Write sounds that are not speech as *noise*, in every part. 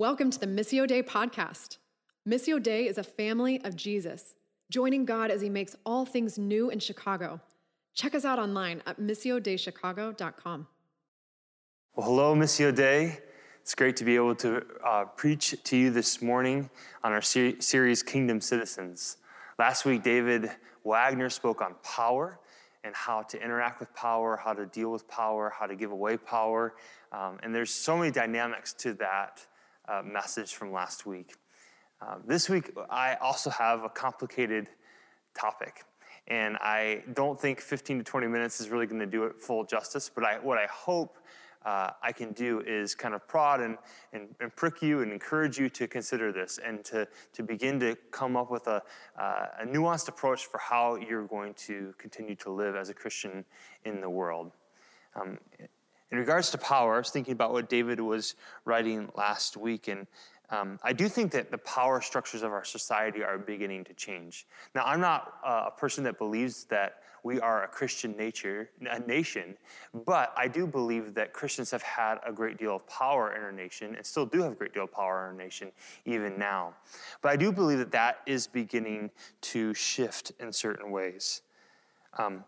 Welcome to the Missio Dei podcast. Missio Dei is a family of Jesus, joining God as he makes all things new in Chicago. Check us out online at missiodeichicago.com. Well, hello, Missio Dei. It's great to be able to uh, preach to you this morning on our ser- series Kingdom Citizens. Last week, David Wagner spoke on power and how to interact with power, how to deal with power, how to give away power. Um, and there's so many dynamics to that uh, message from last week. Uh, this week, I also have a complicated topic. And I don't think 15 to 20 minutes is really going to do it full justice, but I, what I hope uh, I can do is kind of prod and, and, and, prick you and encourage you to consider this and to, to begin to come up with a, uh, a nuanced approach for how you're going to continue to live as a Christian in the world. Um, in regards to power, I was thinking about what David was writing last week, and um, I do think that the power structures of our society are beginning to change. Now, I'm not uh, a person that believes that we are a Christian nature, a nation, but I do believe that Christians have had a great deal of power in our nation and still do have a great deal of power in our nation even now. But I do believe that that is beginning to shift in certain ways. Um,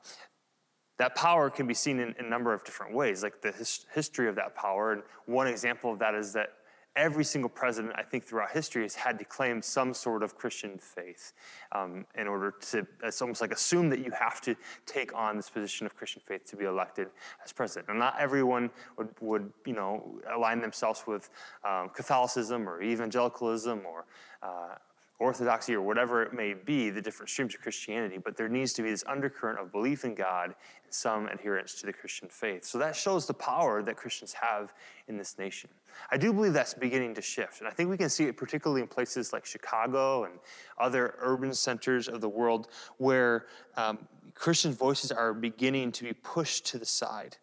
that power can be seen in, in, a number of different ways, like the his, history of that power. And one example of that is that every single president, I think, throughout history has had to claim some sort of Christian faith um, in order to, it's almost like assume that you have to take on this position of Christian faith to be elected as president. And not everyone would, would you know, align themselves with um, Catholicism or evangelicalism or uh, orthodoxy or whatever it may be, the different streams of Christianity, but there needs to be this undercurrent of belief in God and some adherence to the Christian faith. So that shows the power that Christians have in this nation. I do believe that's beginning to shift, and I think we can see it particularly in places like Chicago and other urban centers of the world where um, Christian voices are beginning to be pushed to the side.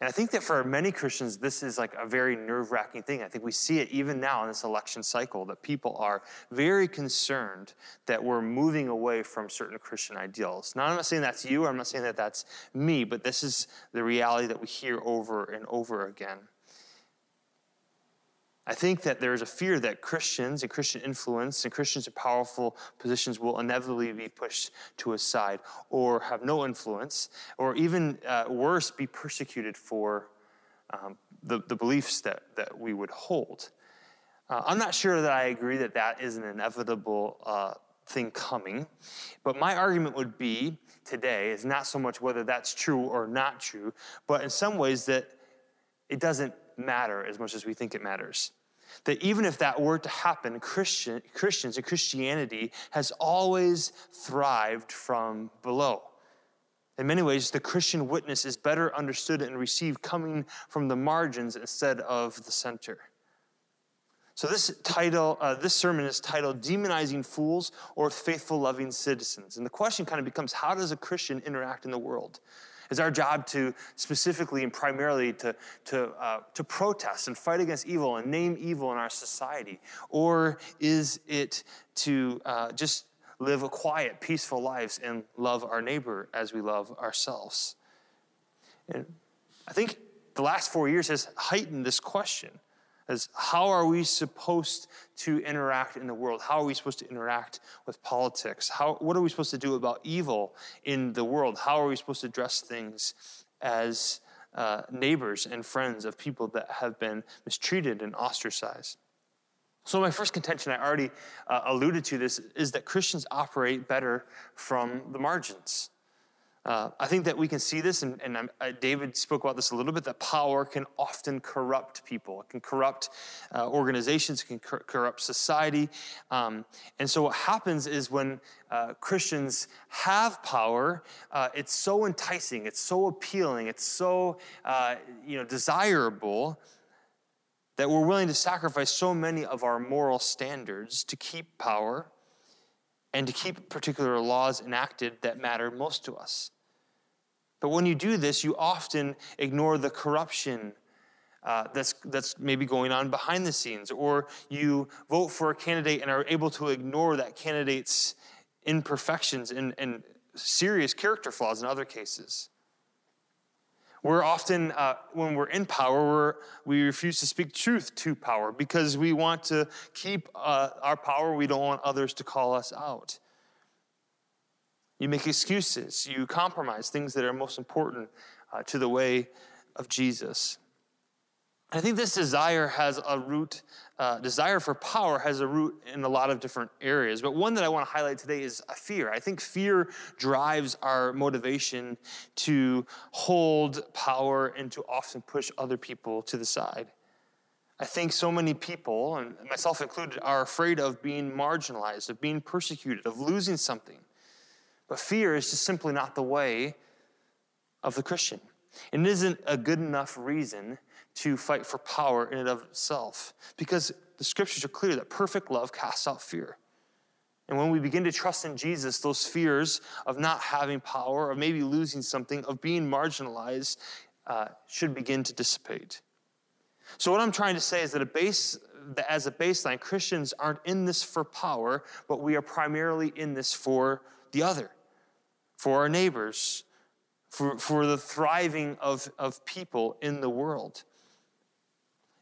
And I think that for many Christians, this is like a very nerve wracking thing. I think we see it even now in this election cycle that people are very concerned that we're moving away from certain Christian ideals. Now, I'm not saying that's you, I'm not saying that that's me, but this is the reality that we hear over and over again. I think that there is a fear that Christians and Christian influence and Christians in powerful positions will inevitably be pushed to a side or have no influence, or even uh, worse, be persecuted for um, the, the beliefs that, that we would hold. Uh, I'm not sure that I agree that that is an inevitable uh, thing coming, but my argument would be today is not so much whether that's true or not true, but in some ways that it doesn't matter as much as we think it matters. That even if that were to happen, Christian, Christians and Christianity has always thrived from below. In many ways, the Christian witness is better understood and received coming from the margins instead of the center. So this title, uh, this sermon is titled "Demonizing Fools or Faithful Loving Citizens," and the question kind of becomes: How does a Christian interact in the world? Is our job to specifically and primarily to, to, uh, to protest and fight against evil and name evil in our society? Or is it to uh, just live a quiet, peaceful lives and love our neighbor as we love ourselves? And I think the last four years has heightened this question as how are we supposed to interact in the world? How are we supposed to interact with politics? How, what are we supposed to do about evil in the world? How are we supposed to address things as uh, neighbors and friends of people that have been mistreated and ostracized? So, my first contention, I already uh, alluded to this, is that Christians operate better from the margins. Uh, I think that we can see this, and, and uh, David spoke about this a little bit, that power can often corrupt people. It can corrupt uh, organizations, it can cor- corrupt society. Um, and so, what happens is when uh, Christians have power, uh, it's so enticing, it's so appealing, it's so uh, you know, desirable that we're willing to sacrifice so many of our moral standards to keep power and to keep particular laws enacted that matter most to us. But when you do this, you often ignore the corruption uh, that's, that's maybe going on behind the scenes, or you vote for a candidate and are able to ignore that candidate's imperfections and, and serious character flaws in other cases. We're often, uh, when we're in power, we're, we refuse to speak truth to power because we want to keep uh, our power. We don't want others to call us out. You make excuses. You compromise things that are most important uh, to the way of Jesus. And I think this desire has a root, uh, desire for power has a root in a lot of different areas. But one that I want to highlight today is a fear. I think fear drives our motivation to hold power and to often push other people to the side. I think so many people, and myself included, are afraid of being marginalized, of being persecuted, of losing something. But fear is just simply not the way of the Christian. It isn't a good enough reason to fight for power in and of itself because the scriptures are clear that perfect love casts out fear. And when we begin to trust in Jesus, those fears of not having power, of maybe losing something, of being marginalized, uh, should begin to dissipate. So, what I'm trying to say is that a base, as a baseline, Christians aren't in this for power, but we are primarily in this for the other, for our neighbors, for, for the thriving of, of people in the world.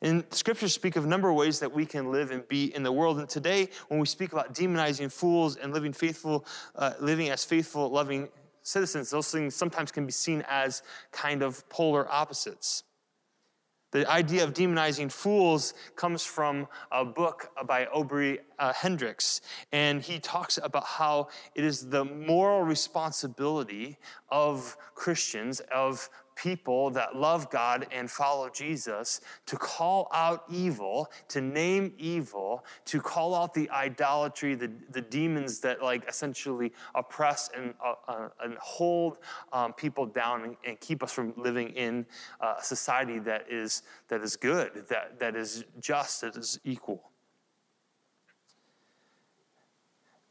And scriptures speak of a number of ways that we can live and be in the world. And today, when we speak about demonizing fools and living faithful, uh, living as faithful, loving citizens, those things sometimes can be seen as kind of polar opposites. The idea of demonizing fools comes from a book by Obery uh, Hendricks, and he talks about how it is the moral responsibility of Christians, of people that love God and follow Jesus to call out evil, to name evil, to call out the idolatry, the, the demons that like essentially oppress and, uh, uh, and hold um, people down and, and, keep us from living in uh, a society that is, that is good, that, that is just, that is equal.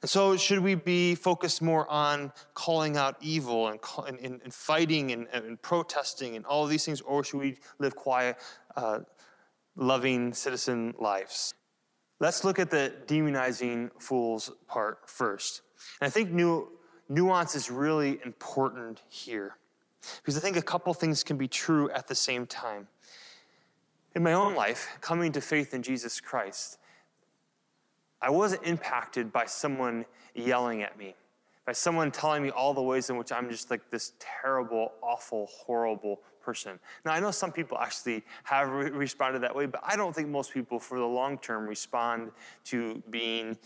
And so, should we be focused more on calling out evil and, and, and fighting and, and, protesting and all of these things, or should we live quiet, uh, loving citizen lives? Let's look at the demonizing fools part first. And I think nuance is really important here because I think a couple things can be true at the same time. In my own life, coming to faith in Jesus Christ, I wasn't impacted by someone yelling at me, by someone telling me all the ways in which I'm just like this terrible, awful, horrible person. Now, I know some people actually have re- responded that way, but I don't think most people for the long term respond to being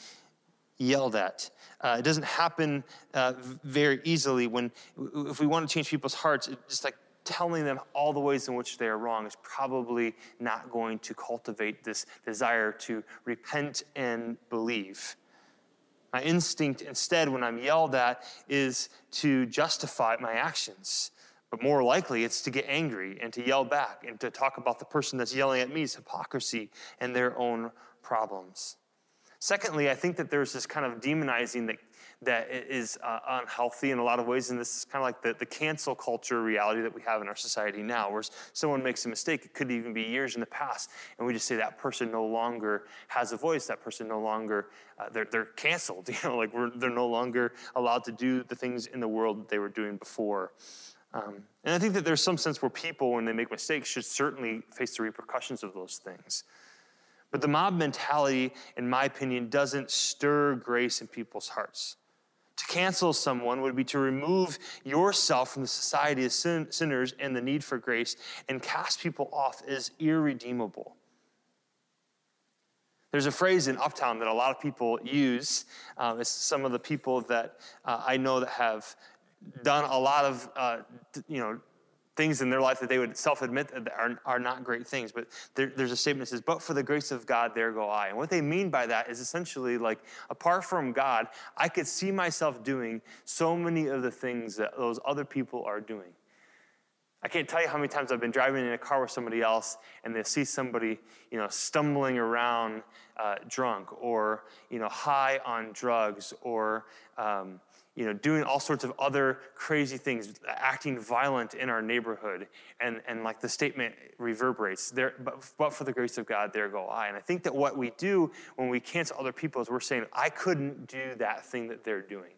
yelled at. Uh, it doesn't happen uh, very easily when, if we want to change people's hearts, it's just like telling them all the ways in which they are wrong is probably not going to cultivate this desire to repent and believe. My instinct, instead, when I'm yelled at, is to justify my actions. But more likely, it's to get angry and to yell back and to talk about the person that's yelling at me's hypocrisy and their own problems. Secondly, I think that there's this kind of demonizing that that is uh, unhealthy in a lot of ways. And this is kind of like the, the cancel culture reality that we have in our society now, where someone makes a mistake, it could even be years in the past, and we just say that person no longer has a voice, that person no longer, uh, they're, they're canceled, *laughs* you know, like they're no longer allowed to do the things in the world that they were doing before. Um, and I think that there's some sense where people, when they make mistakes, should certainly face the repercussions of those things. But the mob mentality, in my opinion, doesn't stir grace in people's hearts. To cancel someone would be to remove yourself from the society of sin- sinners and the need for grace and cast people off as irredeemable. There's a phrase in Uptown that a lot of people use. Um, it's some of the people that uh, I know that have done a lot of, uh, you know, things in their life that they would self admit are, are not great things. But there, there's a statement that says, But for the grace of God, there go I. And what they mean by that is essentially like, apart from God, I could see myself doing so many of the things that those other people are doing. I can't tell you how many times I've been driving in a car with somebody else and they see somebody, you know, stumbling around uh, drunk or, you know, high on drugs or, um, you know, doing all sorts of other crazy things, acting violent in our neighborhood. And, and like the statement reverberates, there, but, but for the grace of God, there go I. And I think that what we do when we cancel other people is we're saying, I couldn't do that thing that they're doing.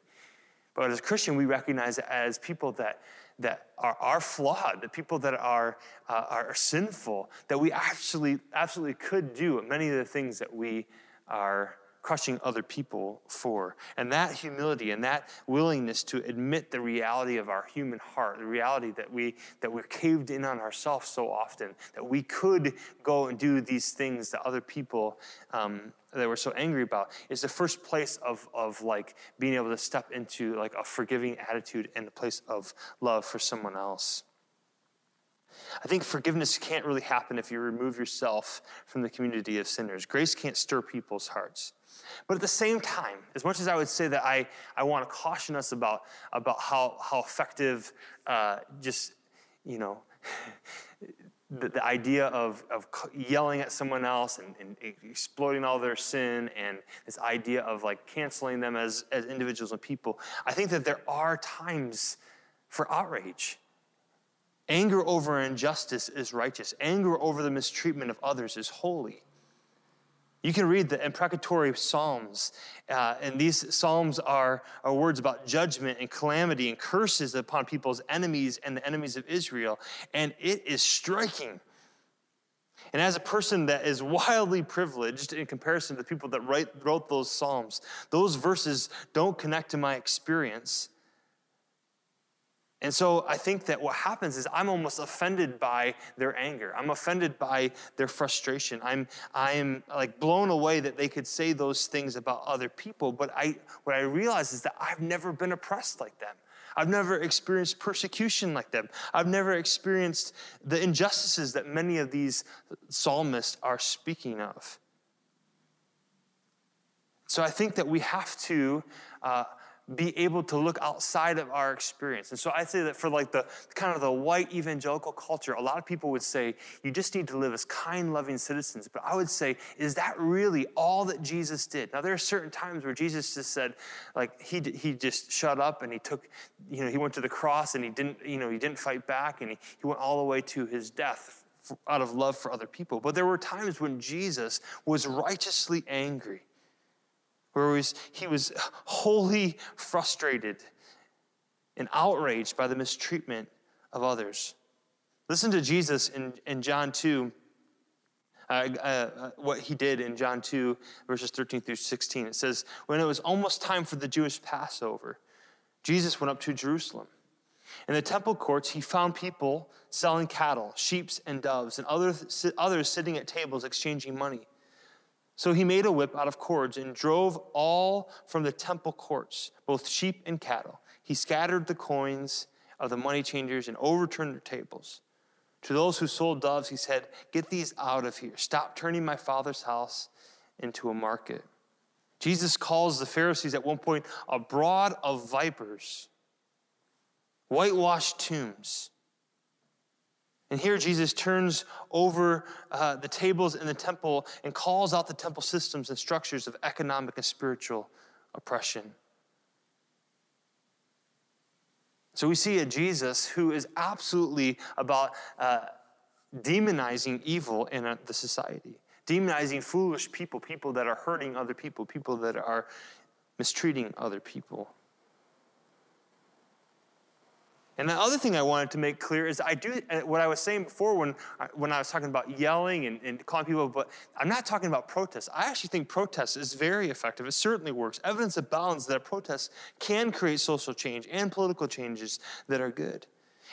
But as a Christian, we recognize as people that, that are, are flawed, the people that are, uh, are sinful, that we actually absolutely could do many of the things that we are crushing other people for. And that humility and that willingness to admit the reality of our human heart, the reality that we that we're caved in on ourselves so often, that we could go and do these things that other people um, that we're so angry about, is the first place of of like being able to step into like a forgiving attitude and a place of love for someone else. I think forgiveness can't really happen if you remove yourself from the community of sinners. Grace can't stir people's hearts. But at the same time, as much as I would say that I, I want to caution us about, about how, how effective uh, just, you know, *laughs* the, the, idea of, of yelling at someone else and, and, exploding all their sin and this idea of like canceling them as, as individuals and people, I think that there are times for outrage. Anger over injustice is righteous. Anger over the mistreatment of others is holy. You can read the imprecatory Psalms, uh, and these Psalms are, are words about judgment and calamity and curses upon people's enemies and the enemies of Israel, and it is striking. And as a person that is wildly privileged in comparison to the people that write, wrote those Psalms, those verses don't connect to my experience. And so I think that what happens is I'm almost offended by their anger. I'm offended by their frustration. I'm, I'm like blown away that they could say those things about other people. But I, what I realize is that I've never been oppressed like them. I've never experienced persecution like them. I've never experienced the injustices that many of these psalmists are speaking of. So I think that we have to uh, be able to look outside of our experience. And so I say that for like the kind of the white evangelical culture, a lot of people would say you just need to live as kind, loving citizens. But I would say, is that really all that Jesus did? Now there are certain times where Jesus just said, like he he just shut up and he took, you know, he went to the cross and he didn't, you know, he didn't fight back and he, he went all the way to his death out of love for other people. But there were times when Jesus was righteously angry where he was, he was wholly frustrated and outraged by the mistreatment of others. Listen to Jesus in, in John 2, uh, uh, what he did in John 2, verses 13 through 16. It says, When it was almost time for the Jewish Passover, Jesus went up to Jerusalem. In the temple courts, he found people selling cattle, sheep, and doves, and others sitting at tables exchanging money. So he made a whip out of cords and drove all from the temple courts, both sheep and cattle. He scattered the coins of the money changers and overturned their tables. To those who sold doves, he said, Get these out of here. Stop turning my father's house into a market. Jesus calls the Pharisees at one point a brood of vipers, whitewashed tombs. And here Jesus turns over uh, the tables in the temple and calls out the temple systems and structures of economic and spiritual oppression. So we see a Jesus who is absolutely about uh, demonizing evil in a, the society, demonizing foolish people, people that are hurting other people, people that are mistreating other people. And the other thing I wanted to make clear is I do uh, what I was saying before when, when I was talking about yelling and, and calling people, but I'm not talking about protests. I actually think protest is very effective. It certainly works. Evidence abounds that protests can create social change and political changes that are good.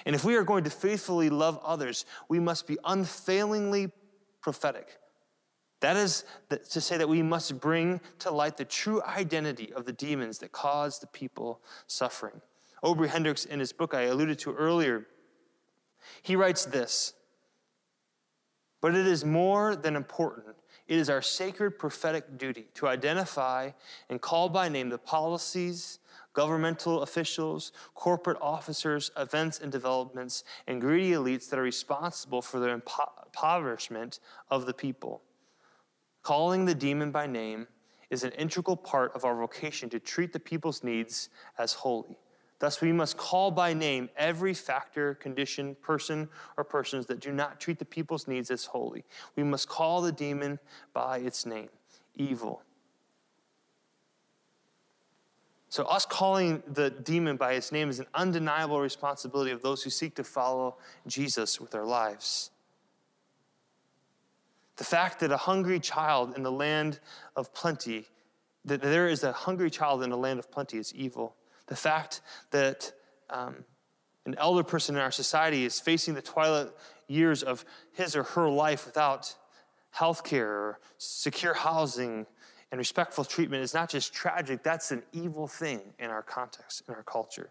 And if we are going to faithfully love others, we must be unfailingly prophetic. That is to say that we must bring to light the true identity of the demons that cause the people suffering. Obery Hendricks, in his book I alluded to earlier, he writes this But it is more than important. It is our sacred prophetic duty to identify and call by name the policies, governmental officials, corporate officers, events and developments, and greedy elites that are responsible for the impoverishment of the people. Calling the demon by name is an integral part of our vocation to treat the people's needs as holy. Thus, we must call by name every factor, condition, person, or persons that do not treat the people's needs as holy. We must call the demon by its name evil. So, us calling the demon by its name is an undeniable responsibility of those who seek to follow Jesus with their lives. The fact that a hungry child in the land of plenty, that there is a hungry child in the land of plenty is evil. The fact that um, an elder person in our society is facing the twilight years of his or her life without health care or secure housing and respectful treatment is not just tragic, that's an evil thing in our context, in our culture.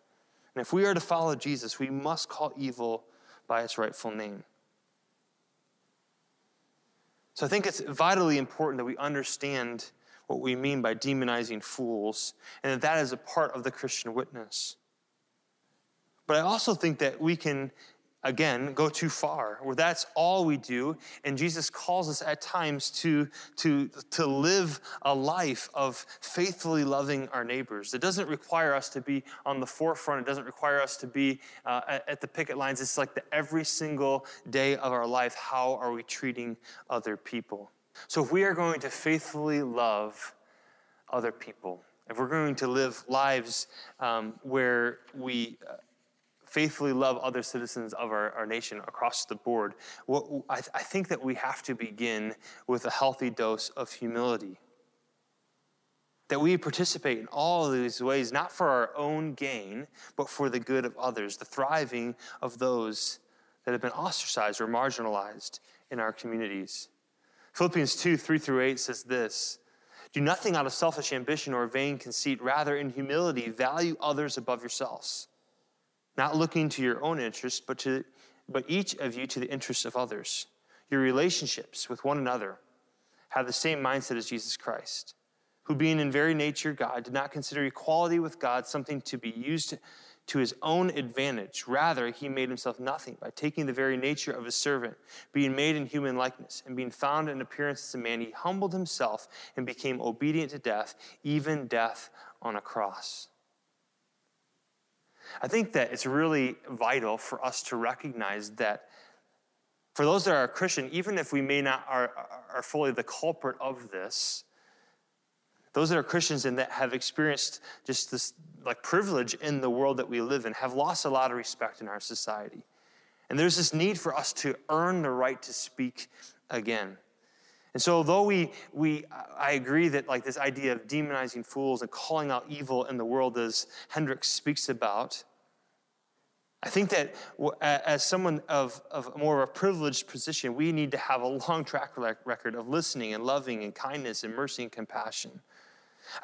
And if we are to follow Jesus, we must call evil by its rightful name. So I think it's vitally important that we understand what we mean by demonizing fools and that that is a part of the Christian witness. But I also think that we can again, go too far, where that's all we do. And Jesus calls us at times to, to, to live a life of faithfully loving our neighbors. It doesn't require us to be on the forefront, it doesn't require us to be uh, at, at the picket lines. It's like the every single day of our life how are we treating other people? So if we are going to faithfully love other people, if we're going to live lives um, where we uh, faithfully love other citizens of our, our nation across the board, what, I, I think that we have to begin with a healthy dose of humility. That we participate in all of these ways, not for our own gain, but for the good of others, the thriving of those that have been ostracized or marginalized in our communities. Philippians 2 3 through 8 says this Do nothing out of selfish ambition or vain conceit, rather, in humility, value others above yourselves not looking to your own interests, but, to, but each of you to the interests of others. Your relationships with one another have the same mindset as Jesus Christ, who, being in very nature God, did not consider equality with God something to be used to his own advantage. Rather, he made himself nothing by taking the very nature of a servant, being made in human likeness, and being found in appearance as a man, he humbled himself and became obedient to death, even death on a cross. I think that it's really vital for us to recognize that for those that are Christian, even if we may not are, are fully the culprit of this, those that are Christians and that have experienced just this like privilege in the world that we live in have lost a lot of respect in our society. And there's this need for us to earn the right to speak again. And so, though we, we, I agree that like this idea of demonizing fools and calling out evil in the world, as Hendricks speaks about, I think that as someone of, of more of a privileged position, we need to have a long track record of listening and loving and kindness and mercy and compassion.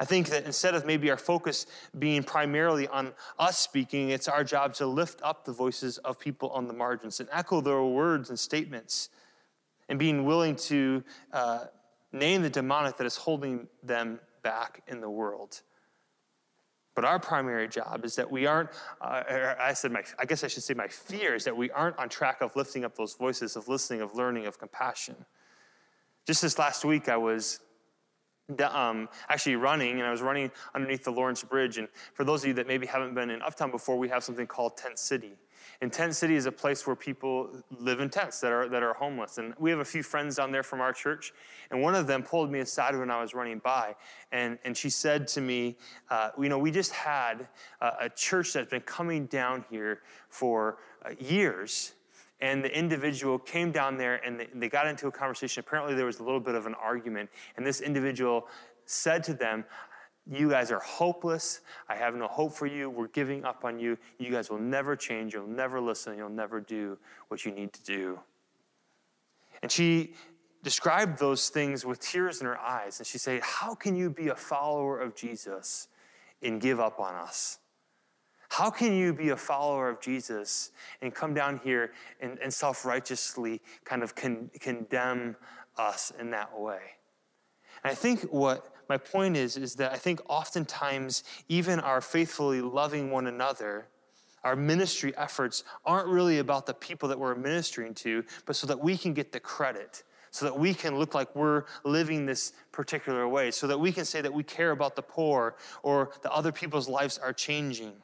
I think that instead of maybe our focus being primarily on us speaking, it's our job to lift up the voices of people on the margins and echo their words and statements and being willing to uh, name the demonic that is holding them back in the world. But our primary job is that we aren't, uh, I said, my, I guess I should say my fear is that we aren't on track of lifting up those voices, of listening, of learning, of compassion. Just this last week, I was um, actually running, and I was running underneath the Lawrence Bridge. And for those of you that maybe haven't been in Uptown before, we have something called Tent City. And Tent City is a place where people live in tents that are, that are homeless. And we have a few friends down there from our church. And one of them pulled me aside when I was running by. And, and she said to me, uh, You know, we just had a, a church that's been coming down here for uh, years and the individual came down there and they, they, got into a conversation. Apparently, there was a little bit of an argument, and this individual said to them, you guys are hopeless. I have no hope for you. We're giving up on you. You guys will never change. You'll never listen. You'll never do what you need to do. And she described those things with tears in her eyes. And she said, How can you be a follower of Jesus and give up on us? How can you be a follower of Jesus and come down here and, and self righteously kind of con- condemn us in that way? And I think what my point is, is that I think oftentimes, even our faithfully loving one another, our ministry efforts aren't really about the people that we're ministering to, but so that we can get the credit, so that we can look like we're living this particular way, so that we can say that we care about the poor or that other people's lives are changing.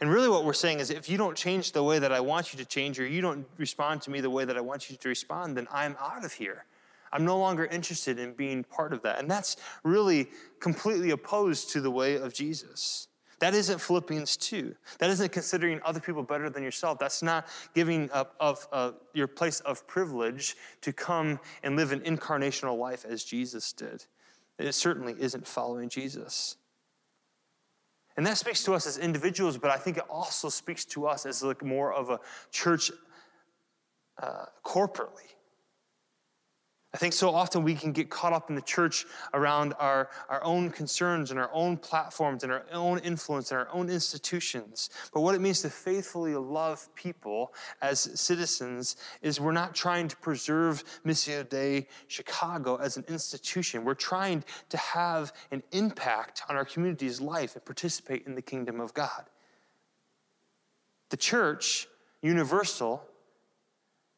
And really, what we're saying is if you don't change the way that I want you to change, or you don't respond to me the way that I want you to respond, then I'm out of here. I'm no longer interested in being part of that. And that's really completely opposed to the way of Jesus. That isn't Philippians 2. That isn't considering other people better than yourself. That's not giving up of uh, your place of privilege to come and live an incarnational life as Jesus did. It certainly isn't following Jesus. And that speaks to us as individuals, but I think it also speaks to us as like more of a church uh, corporately. I think so often we can get caught up in the church around our, our own concerns and our own platforms and our own influence and our own institutions. But what it means to faithfully love people as citizens is we're not trying to preserve Missio Dei Chicago as an institution. We're trying to have an impact on our community's life and participate in the kingdom of God. The church, universal,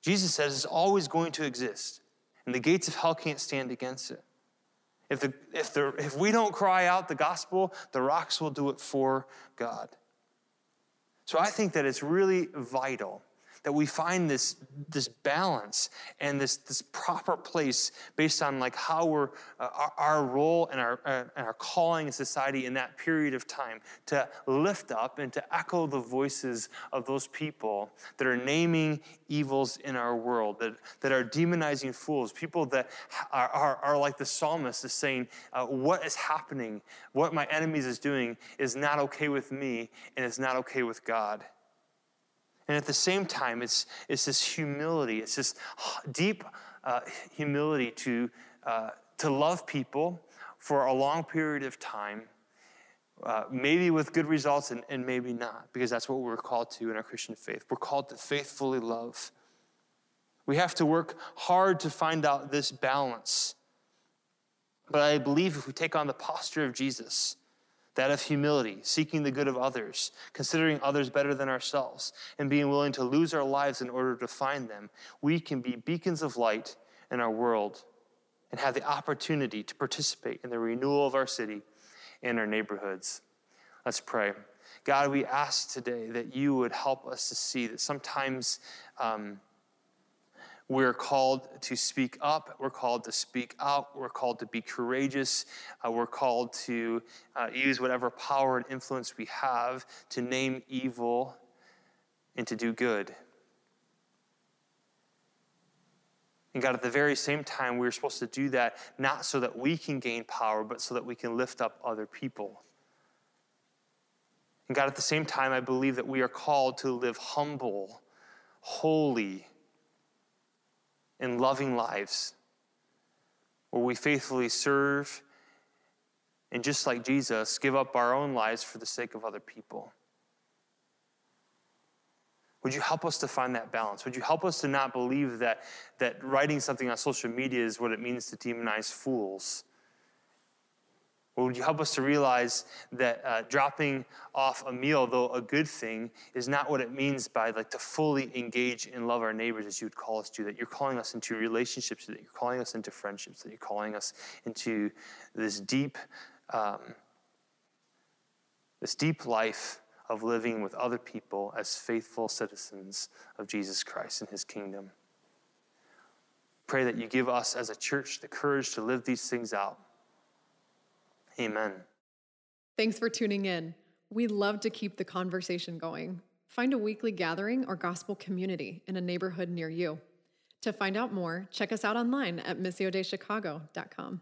Jesus says, is always going to exist and the gates of hell can't stand against it. If, the, if, the, if we don't cry out the gospel, the rocks will do it for God. So I think that it's really vital that we find this, this balance and this, this proper place based on like how we're uh, our, our, role and our, uh, and our calling in society in that period of time to lift up and to echo the voices of those people that are naming evils in our world that, that are demonizing fools people that are, are, are like the psalmist is saying uh, what is happening? What my enemies is doing is not okay with me and it's not okay with god and at the same time, it's, it's this humility, it's this deep uh, humility to, uh, to love people for a long period of time, uh, maybe with good results and, and maybe not, because that's what we're called to in our Christian faith. We're called to faithfully love. We have to work hard to find out this balance. But I believe if we take on the posture of Jesus, that of humility, seeking the good of others, considering others better than ourselves, and being willing to lose our lives in order to find them, we can be beacons of light in our world and have the opportunity to participate in the renewal of our city and our neighborhoods. Let's pray. God, we ask today that you would help us to see that sometimes. Um, we're called to speak up. We're called to speak out. We're called to be courageous. Uh, we're called to uh, use whatever power and influence we have to name evil and to do good. And God, at the very same time, we're supposed to do that not so that we can gain power, but so that we can lift up other people. And God, at the same time, I believe that we are called to live humble, holy, and loving lives where we faithfully serve and just like Jesus, give up our own lives for the sake of other people. Would you help us to find that balance? Would you help us to not believe that, that writing something on social media is what it means to demonize fools? Would you help us to realize that uh, dropping off a meal, though a good thing, is not what it means by like to fully engage and love our neighbors as you would call us to? That you're calling us into relationships, that you're calling us into friendships, that you're calling us into this deep, um, this deep life of living with other people as faithful citizens of Jesus Christ and His kingdom. Pray that you give us as a church the courage to live these things out Amen. Thanks for tuning in. We love to keep the conversation going. Find a weekly gathering or gospel community in a neighborhood near you. To find out more, check us out online at missiodeichicago.com.